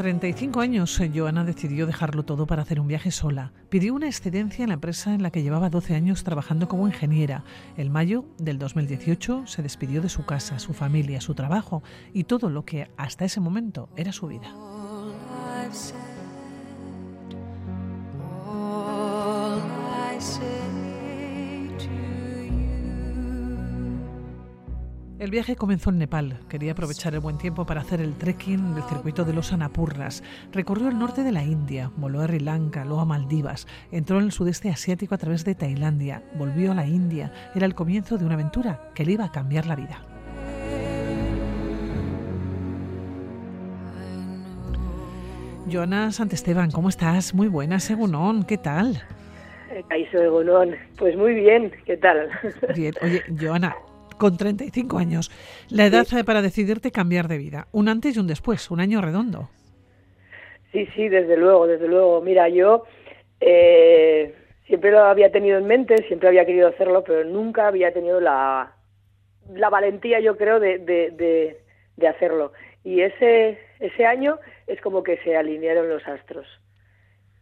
35 años, Joana decidió dejarlo todo para hacer un viaje sola. Pidió una excedencia en la empresa en la que llevaba 12 años trabajando como ingeniera. En mayo del 2018 se despidió de su casa, su familia, su trabajo y todo lo que hasta ese momento era su vida. El viaje comenzó en Nepal. Quería aprovechar el buen tiempo para hacer el trekking del circuito de los Annapurnas. Recorrió el norte de la India, voló a Sri Lanka, luego a Maldivas, entró en el sudeste asiático a través de Tailandia, volvió a la India. Era el comienzo de una aventura que le iba a cambiar la vida. Joana Santesteban, ¿cómo estás? Muy buena, Segunón, ¿qué tal? de pues muy bien, ¿qué tal? Bien, oye, Joana, con 35 años. La edad para decidirte cambiar de vida. Un antes y un después, un año redondo. Sí, sí, desde luego, desde luego. Mira, yo eh, siempre lo había tenido en mente, siempre había querido hacerlo, pero nunca había tenido la, la valentía, yo creo, de, de, de hacerlo. Y ese, ese año es como que se alinearon los astros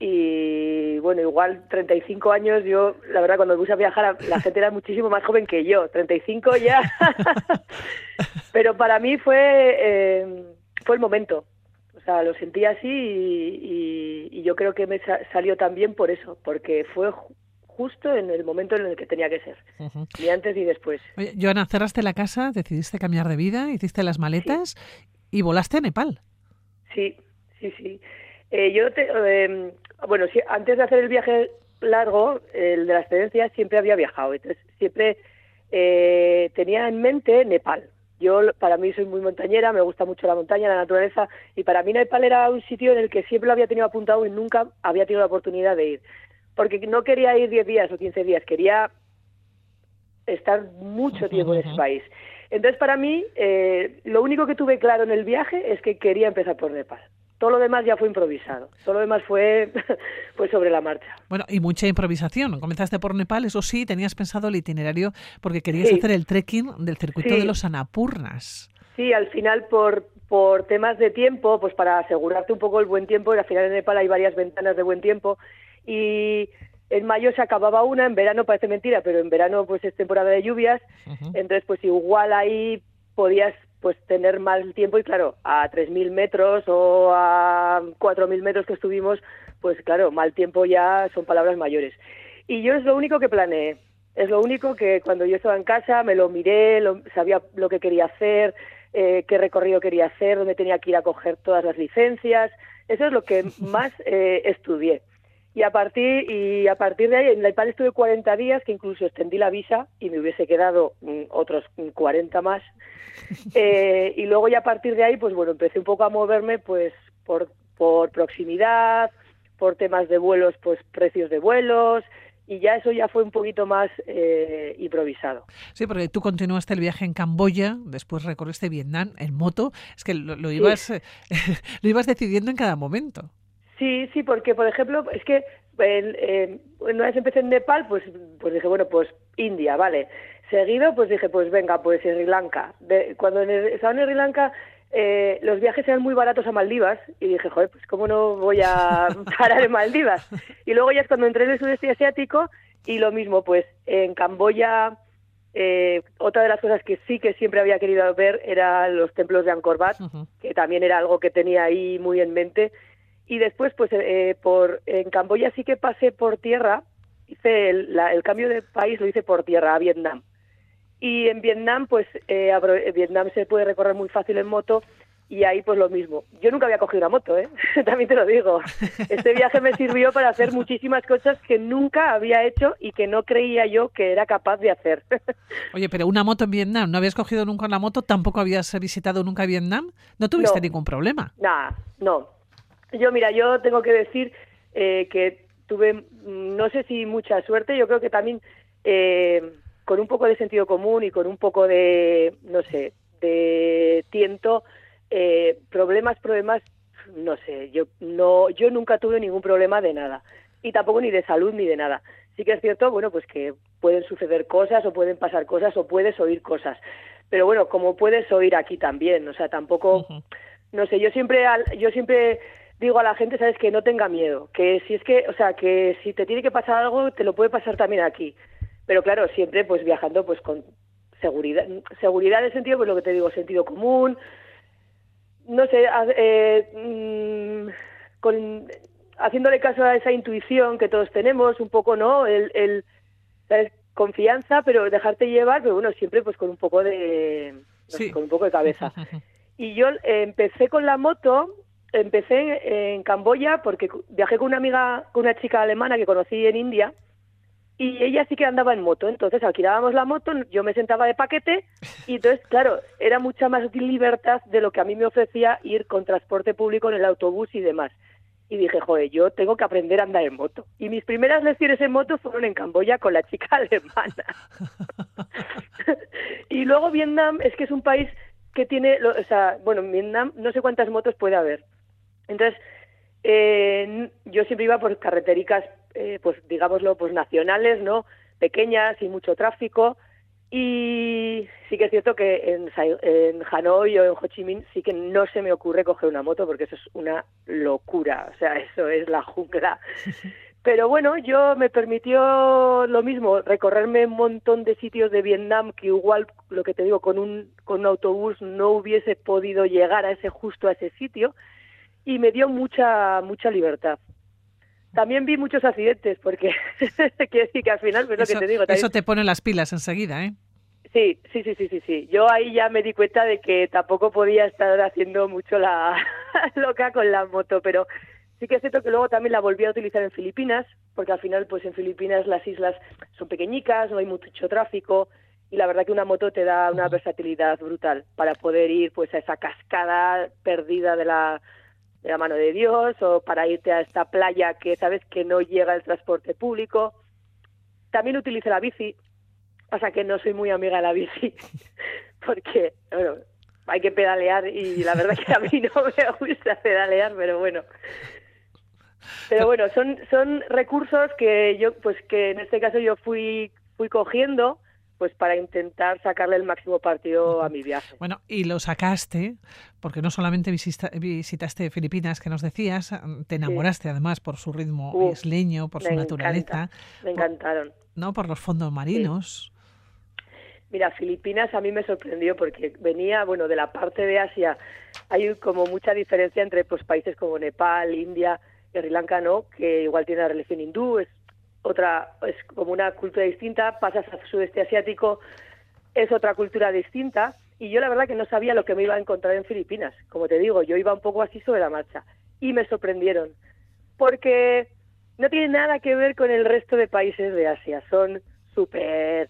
y bueno, igual 35 años, yo la verdad cuando me puse a viajar la gente era muchísimo más joven que yo, 35 ya, pero para mí fue, eh, fue el momento, o sea, lo sentí así y, yo creo que me salió también por eso, porque fue justo en el momento en el que tenía que ser, ni antes ni después. Oye, Joana, cerraste la casa, decidiste cambiar de vida, hiciste las maletas y volaste a Nepal. Sí, sí, sí. Eh, yo te, eh, bueno, antes de hacer el viaje largo, el de la excedencia, siempre había viajado. Entonces, siempre eh, tenía en mente Nepal. Yo, para mí, soy muy montañera, me gusta mucho la montaña, la naturaleza, y para mí Nepal era un sitio en el que siempre lo había tenido apuntado y nunca había tenido la oportunidad de ir. Porque no quería ir 10 días o 15 días, quería estar mucho tiempo en ese país. Entonces, para mí, eh, lo único que tuve claro en el viaje es que quería empezar por Nepal. Todo lo demás ya fue improvisado. Todo lo demás fue pues sobre la marcha. Bueno, y mucha improvisación. Comenzaste por Nepal, eso sí, tenías pensado el itinerario porque querías hacer el trekking del circuito de los Anapurnas. Sí, al final por, por temas de tiempo, pues para asegurarte un poco el buen tiempo, y al final en Nepal hay varias ventanas de buen tiempo y en mayo se acababa una, en verano parece mentira, pero en verano pues es temporada de lluvias, entonces pues igual ahí podías pues tener más tiempo y claro, a 3.000 metros o a 4.000 metros que estuvimos, pues claro, mal tiempo ya son palabras mayores. Y yo es lo único que planeé, es lo único que cuando yo estaba en casa me lo miré, lo, sabía lo que quería hacer, eh, qué recorrido quería hacer, dónde tenía que ir a coger todas las licencias, eso es lo que más eh, estudié. Y a partir y a partir de ahí, en Nepal estuve 40 días, que incluso extendí la visa y me hubiese quedado mm, otros 40 más. Eh, y luego ya a partir de ahí, pues bueno, empecé un poco a moverme pues por, por proximidad, por temas de vuelos, pues precios de vuelos, y ya eso ya fue un poquito más eh, improvisado. Sí, porque tú continuaste el viaje en Camboya, después recorriste Vietnam en moto, es que lo, ibas, lo ibas decidiendo en cada momento. Sí, sí, porque por ejemplo, es que eh, una vez empecé en Nepal, pues, pues dije, bueno, pues India, vale. Seguido, pues dije, pues venga, pues Sri Lanka. cuando estaba en Sri Lanka, eh, los viajes eran muy baratos a Maldivas y dije, joder, pues cómo no voy a parar en Maldivas. Y luego ya es cuando entré en el sudeste asiático y lo mismo, pues en Camboya, eh, otra de las cosas que sí que siempre había querido ver eran los templos de Angkor Wat, que también era algo que tenía ahí muy en mente y después pues eh, por en Camboya sí que pasé por tierra hice el, el, cambio de país lo hice por tierra a Vietnam. Y en Vietnam pues eh, Vietnam se puede recorrer muy fácil en moto y ahí pues lo mismo. Yo nunca había cogido una moto eh también te lo digo. Este viaje me sirvió para hacer muchísimas cosas que nunca había hecho y que no creía yo que era capaz de hacer. Oye pero una moto en Vietnam no habías cogido nunca una moto tampoco habías visitado nunca Vietnam no tuviste ningún problema nada no yo, mira, yo tengo que decir eh, que tuve, mm, no sé si mucha suerte, yo creo que también eh, con un poco de sentido común y con un poco de, no sé, de tiento, eh, problemas, problemas, no sé, yo no, yo nunca tuve ningún problema de nada. Y tampoco ni de salud ni de nada. Sí que es cierto, bueno, pues que pueden suceder cosas o pueden pasar cosas o puedes oír cosas, pero bueno, como puedes oír aquí también, o sea, tampoco, no sé, yo siempre, yo siempre digo a la gente, sabes, que no tenga miedo, que si es que, o sea, que si te tiene que pasar algo, te lo puede pasar también aquí, pero claro, siempre pues viajando pues con seguridad, seguridad en el sentido, pues lo que te digo, sentido común, no sé, eh, mm, con, haciéndole caso a esa intuición que todos tenemos, un poco, ¿no? El, el confianza, pero dejarte llevar, pero bueno, siempre pues con un poco de, con un poco de cabeza. Y yo eh, empecé con la moto, empecé en Camboya porque viajé con una amiga, con una chica alemana que conocí en India y ella sí que andaba en moto, entonces alquilábamos la moto, yo me sentaba de paquete y entonces, claro, era mucha más libertad de lo que a mí me ofrecía ir con transporte público en el autobús y demás. Y dije, joder, yo tengo que aprender a andar en moto. Y mis primeras lecciones en moto fueron en Camboya con la chica alemana. y luego Vietnam es que es un país que tiene, o sea, bueno, en Vietnam no sé cuántas motos puede haber. Entonces, eh, yo siempre iba por carretericas eh, pues digámoslo, pues nacionales, ¿no? Pequeñas y mucho tráfico. Y sí que es cierto que en, en Hanoi o en Ho Chi Minh sí que no se me ocurre coger una moto porque eso es una locura, o sea, eso es la jungla. Pero bueno, yo me permitió lo mismo, recorrerme un montón de sitios de Vietnam que igual, lo que te digo, con un, con un autobús no hubiese podido llegar a ese justo a ese sitio y me dio mucha mucha libertad. También vi muchos accidentes, porque quiere decir que al final, pues lo que te digo. Eso te pone las pilas enseguida, ¿eh? Sí, sí, sí, sí, sí, sí. Yo ahí ya me di cuenta de que tampoco podía estar haciendo mucho la loca con la moto, pero sí que es cierto que luego también la volví a utilizar en Filipinas, porque al final, pues en Filipinas las islas son pequeñicas, no hay mucho tráfico, y la verdad que una moto te da una versatilidad brutal para poder ir pues a esa cascada perdida de la de la mano de Dios o para irte a esta playa que sabes que no llega el transporte público. También utilizo la bici, pasa que no soy muy amiga de la bici porque bueno, hay que pedalear y la verdad que a mí no me gusta pedalear, pero bueno. Pero bueno, son son recursos que yo pues que en este caso yo fui fui cogiendo pues para intentar sacarle el máximo partido a mi viaje. Bueno, y lo sacaste porque no solamente visitaste Filipinas, que nos decías, te enamoraste además por su ritmo isleño, por su naturaleza. me encantaron. ¿No? Por los fondos marinos. Mira, Filipinas a mí me sorprendió porque venía, bueno, de la parte de Asia. Hay como mucha diferencia entre pues países como Nepal, India, y Sri Lanka, ¿no? Que igual tiene la religión hindú, es otra, es como una cultura distinta, pasas al sudeste asiático, es otra cultura distinta, y yo la verdad que no sabía lo que me iba a encontrar en Filipinas, como te digo, yo iba un poco así sobre la marcha, y me sorprendieron, porque no tiene nada que ver con el resto de países de Asia, son súper...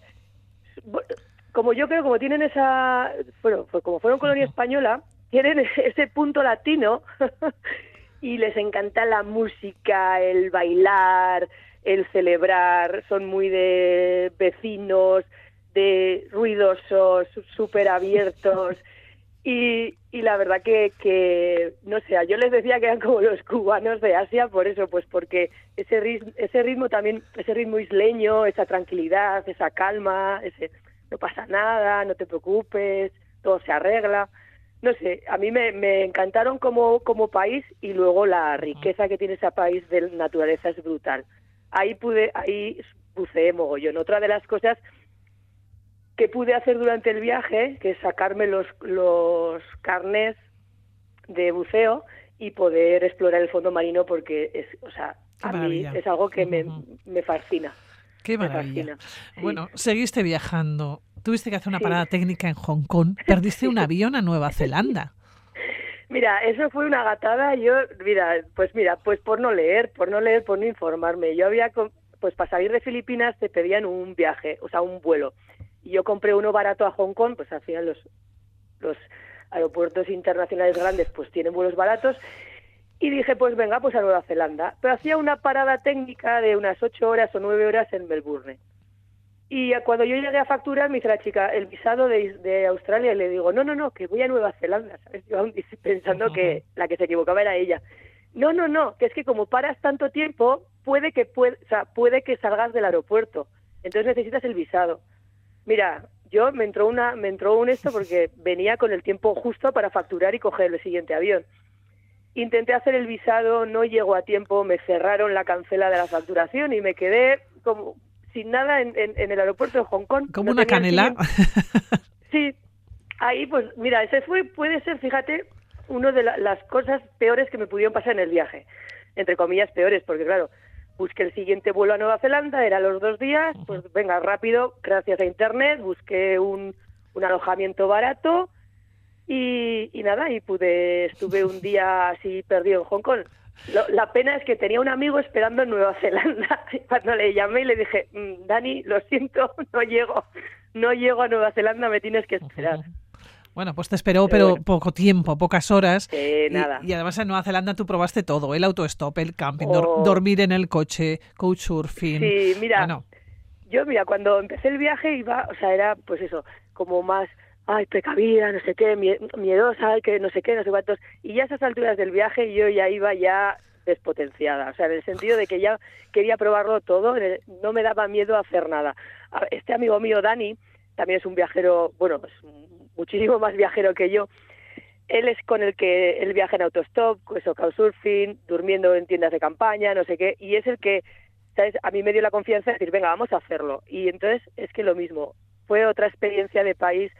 Como yo creo, como tienen esa... Bueno, pues como fueron colonia española, tienen ese punto latino y les encanta la música, el bailar, el celebrar, son muy de vecinos, de ruidosos, súper abiertos. Y, y, la verdad que, que, no sé, yo les decía que eran como los cubanos de Asia, por eso, pues porque ese ritmo, ese ritmo también, ese ritmo isleño, esa tranquilidad, esa calma, ese no pasa nada, no te preocupes, todo se arregla. No sé, a mí me, me encantaron como, como país y luego la riqueza que tiene ese país de naturaleza es brutal ahí pude, ahí buceé mogollón. Otra de las cosas que pude hacer durante el viaje, que es sacarme los, los carnes de buceo y poder explorar el fondo marino porque es, o sea, a mí es algo que me, me fascina. Qué maravilla. Bueno, seguiste viajando. Tuviste que hacer una parada técnica en Hong Kong. Perdiste un avión a Nueva Zelanda. Mira, eso fue una gatada. Yo, mira, pues mira, pues por no leer, por no leer, por no informarme. Yo había, pues para salir de Filipinas te pedían un viaje, o sea, un vuelo. Y yo compré uno barato a Hong Kong, pues al final los, los aeropuertos internacionales grandes pues tienen vuelos baratos. Y dije, pues venga, pues a Nueva Zelanda. Pero hacía una parada técnica de unas ocho horas o nueve horas en Melbourne. Y cuando yo llegué a facturar, me dice la chica, el visado de, de Australia, y le digo, no, no, no, que voy a Nueva Zelanda, ¿sabes? Yo aún pensando que la que se equivocaba era ella. No, no, no, que es que como paras tanto tiempo, puede que, puede, o sea, puede que salgas del aeropuerto. Entonces necesitas el visado. Mira, yo me entró una me entró un esto porque venía con el tiempo justo para facturar y coger el siguiente avión. Intenté hacer el visado, no llegó a tiempo, me cerraron la cancela de la facturación y me quedé como sin nada en, el aeropuerto de Hong Kong. Como una canela. Sí, ahí pues mira, ese fue, puede ser, fíjate, una de las cosas peores que me pudieron pasar en el viaje. Entre comillas peores, porque claro, busqué el siguiente vuelo a Nueva Zelanda, era los dos días, pues venga, rápido, gracias a Internet, busqué un, un alojamiento barato y, y, nada, y pude, estuve un día así perdido en Hong Kong. La pena es que tenía un amigo esperando en Nueva Zelanda. Cuando le llamé y le dije, mm, Dani, lo siento, no llego, no llego a Nueva Zelanda, me tienes que esperar. Bueno, pues te esperó, pero, poco tiempo, pocas horas. Eh, nada. Y, además en Nueva Zelanda tú probaste todo, el autostop, el camping, oh. dormir en el coche, couchsurfing. Sí, mira, yo mira, cuando empecé el viaje iba, o sea, era pues eso, como más, ay, precavida, no sé qué, miedosa, que no sé qué, no sé cuántos. Y ya a esas alturas del viaje yo ya iba ya despotenciada, o sea, en el sentido de que ya quería probarlo todo, no me daba miedo a hacer nada. Este amigo mío, Dani, también es un viajero, bueno, pues muchísimo más viajero que yo. Él es con el que él viaja en autostop, eso, couchsurfing, durmiendo en tiendas de campaña, no sé qué, y es el que, ¿sabes? A mí me dio la confianza de decir, venga, vamos a hacerlo. Y entonces es que lo mismo, fue otra experiencia de país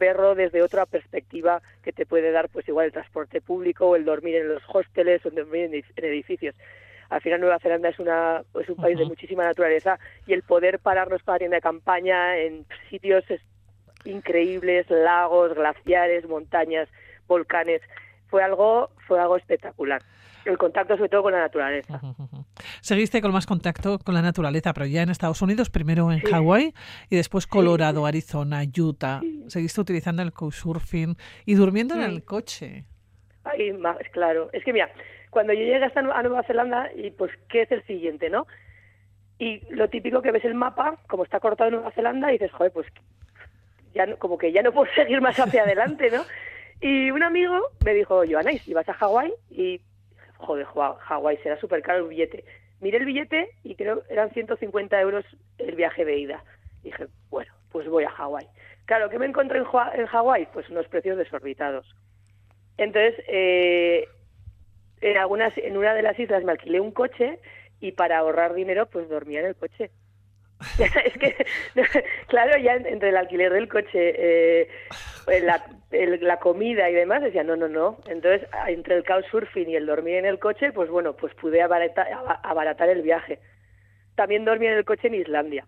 verlo desde otra perspectiva que te puede dar, pues igual el transporte público o el dormir en los hosteles o el dormir en edificios al final Nueva Zelanda es, una, es un país de muchísima naturaleza y el poder pararnos para tienda de campaña en sitios increíbles, lagos, glaciares, montañas, volcanes. Fue algo, fue algo espectacular. El contacto sobre todo con la naturaleza. Seguiste con más contacto con la naturaleza, pero ya en Estados Unidos, primero en Hawái y después Colorado, Arizona, Utah. Seguiste utilizando el couchsurfing y durmiendo en el coche. Ay, claro. Es que mira, cuando yo llegué hasta a Nueva Zelanda, y pues, ¿qué es el siguiente, no? Y lo típico que ves el mapa, como está cortado en Nueva Zelanda, y dices, joder, pues ya como que ya no puedo seguir más hacia adelante, ¿no? Y un amigo me dijo, Joana, ¿y vas a Hawái? Y, joder, Hawái será súper caro el billete. Miré el billete y creo eran 150 euros el viaje de ida. dije, bueno, pues voy a Hawái. Claro, ¿qué me encontré en, en Hawái? Pues unos precios desorbitados. Entonces, eh, en, algunas, en una de las islas me alquilé un coche y para ahorrar dinero, pues dormía en el coche. es que, claro, ya entre el alquiler del coche, eh, la, la, comida y demás, decía, no, no, no. Entonces, entre el couchsurfing y el dormir en el coche, pues bueno, pues pude abaratar, abaratar el viaje. También dormí en el coche en Islandia.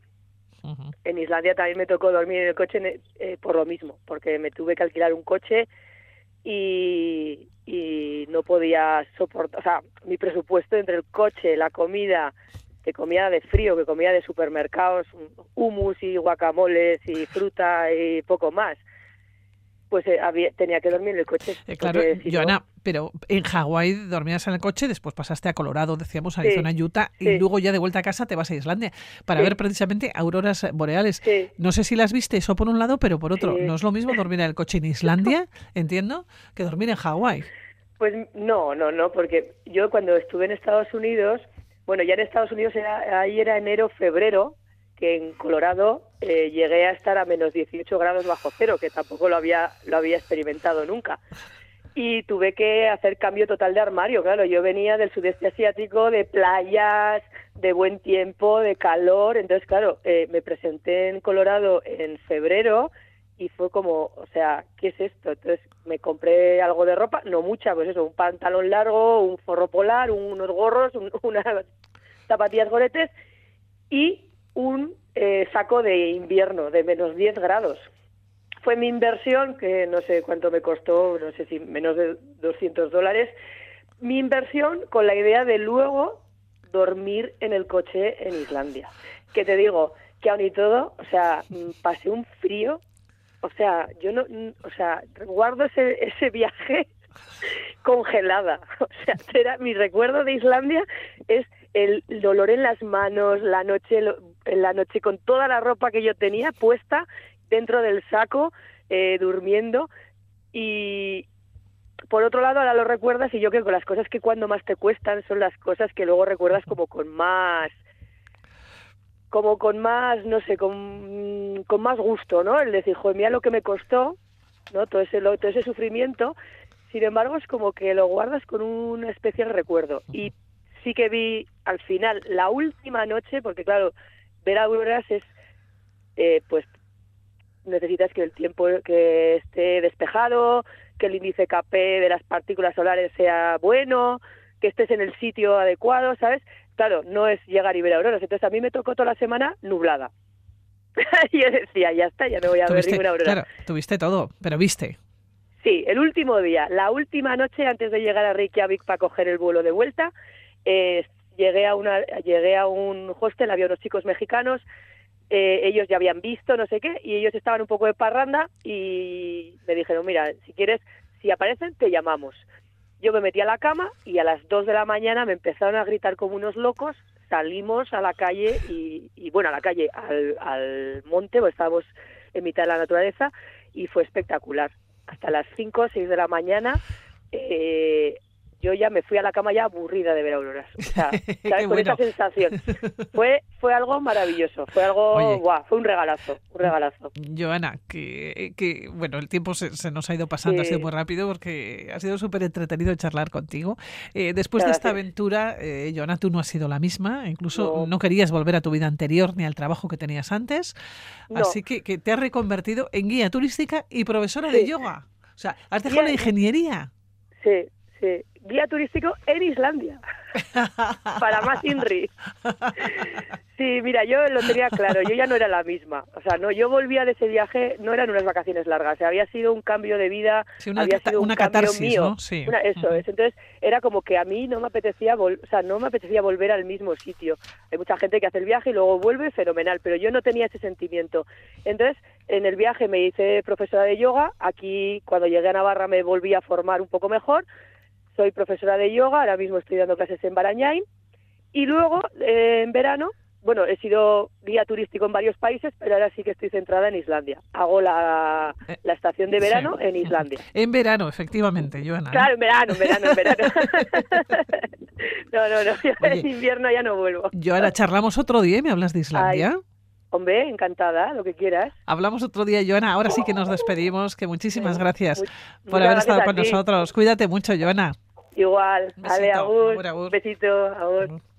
En Islandia también me tocó dormir en el coche eh, por lo mismo, porque me tuve que alquilar un coche y, y no podía soportar, o sea, mi presupuesto entre el coche, la comida que comía de frío, que comía de supermercados, humus y guacamoles y fruta y poco más. Pues eh, tenía que dormir en el coche. Eh, claro, Joana, pero en Hawái dormías en el coche, después pasaste a Colorado, decíamos, a Arizona, Utah, y luego ya de vuelta a casa te vas a Islandia para ver precisamente auroras boreales. No sé si las viste, eso por un lado, pero por otro, no es lo mismo dormir en el coche en Islandia, entiendo, que dormir en Hawái. Pues no, no, no, porque yo cuando estuve en Estados Unidos bueno, ya en Estados Unidos era, ahí era enero, febrero, que en Colorado eh, llegué a estar a menos 18 grados bajo cero, que tampoco lo había, lo había experimentado nunca. Y tuve que hacer cambio total de armario, claro, yo venía del sudeste asiático, de playas, de buen tiempo, de calor, entonces claro, eh, me presenté en Colorado en febrero y fue como, o sea, ¿qué es esto? Entonces me compré algo de ropa, no mucha, pues eso, un pantalón largo, un forro polar, unos gorros, unas zapatillas goretes y un eh, saco de invierno de menos 10 grados. Fue mi inversión, que no sé cuánto me costó, no sé si menos de 200 dólares, mi inversión con la idea de luego dormir en el coche en Islandia. Que te digo, que aún y todo, o sea, mm, pasé un frío o sea, yo no, o sea, guardo ese, ese viaje congelada. O sea, era, mi recuerdo de Islandia es el dolor en las manos, la noche, en la noche con toda la ropa que yo tenía puesta dentro del saco, eh, durmiendo. Y por otro lado, ahora lo recuerdas y yo creo que las cosas que cuando más te cuestan son las cosas que luego recuerdas como con más como con más, no sé, con, con más gusto, ¿no? El decir, joder, mira lo que me costó, ¿no? Todo ese, todo ese sufrimiento. Sin embargo, es como que lo guardas con un especial recuerdo. Y sí que vi al final, la última noche, porque claro, ver auroras es, eh, pues, necesitas que el tiempo que esté despejado, que el índice KP de las partículas solares sea bueno, que estés en el sitio adecuado, ¿sabes? Claro, no es llegar y ver auroras. Entonces a mí me tocó toda la semana nublada. yo decía, ya está, ya no voy a ver ninguna aurora. Claro, tuviste todo, pero viste. Sí, el último día, la última noche antes de llegar a Reykjavik para coger el vuelo de vuelta, eh, llegué a una llegué a un hostel, había unos chicos mexicanos, eh, ellos ya habían visto no sé qué y ellos estaban un poco de parranda y me dijeron, mira, si quieres, si aparecen te llamamos. Yo me metí a la cama y a las 2 de la mañana me empezaron a gritar como unos locos, salimos a la calle y, y bueno, a la calle, al, monte, pues estábamos en mitad de la naturaleza y fue espectacular. Hasta las 5 o 6 de la mañana eh, yo ya me fui a la cama ya aburrida de ver auroras. O sea, ¿sabes? Con esa sensación. Fue, fue algo maravilloso, fue algo, guau, fue un regalazo, un regalazo. Joana, que, que bueno, el tiempo se, se nos ha ido pasando, ha sido muy rápido porque ha sido súper entretenido charlar contigo. Eh, después de esta aventura, eh, Joana, tú no has sido la misma, incluso no. no. querías volver a tu vida anterior ni al trabajo que tenías antes, no. así que, que, te has reconvertido en guía turística y profesora sí. de yoga. O sea, has dejado la ingeniería. Sí, sí guía turístico en Islandia. para más INRI. Sí, mira, yo lo tenía claro, yo ya no era la misma. O sea, no, yo volvía de ese viaje, no eran unas vacaciones largas, o sea, había sido un cambio de vida, sí, una, había sido un una cambio catarsis, mío. ¿no? Sí. Una, eso uh -huh. es. Entonces, era como que a mí no me apetecía, o sea, no me apetecía volver al mismo sitio. Hay mucha gente que hace el viaje y luego vuelve fenomenal, pero yo no tenía ese sentimiento. Entonces, en el viaje me hice profesora de yoga, aquí cuando llegué a Navarra me volví a formar un poco mejor, soy profesora de yoga, ahora mismo estoy dando clases en Barañain y luego eh, en verano, bueno, he sido guía turístico en varios países, pero ahora sí que estoy centrada en Islandia. Hago la, la estación de verano sí. en Islandia. En verano, efectivamente, Joana. Claro, en verano, en verano, en verano. no, no, no, yo Oye, en invierno ya no vuelvo. Joana, charlamos otro día y me hablas de Islandia. Ay. Hombre, encantada, lo que quieras. Hablamos otro día, Joana. Ahora sí que nos despedimos. Que muchísimas gracias Much, por haber estado con nosotros. Cuídate mucho, Joana. Igual. Besito, Ale, agur. agur, agur. Besito, agur. agur.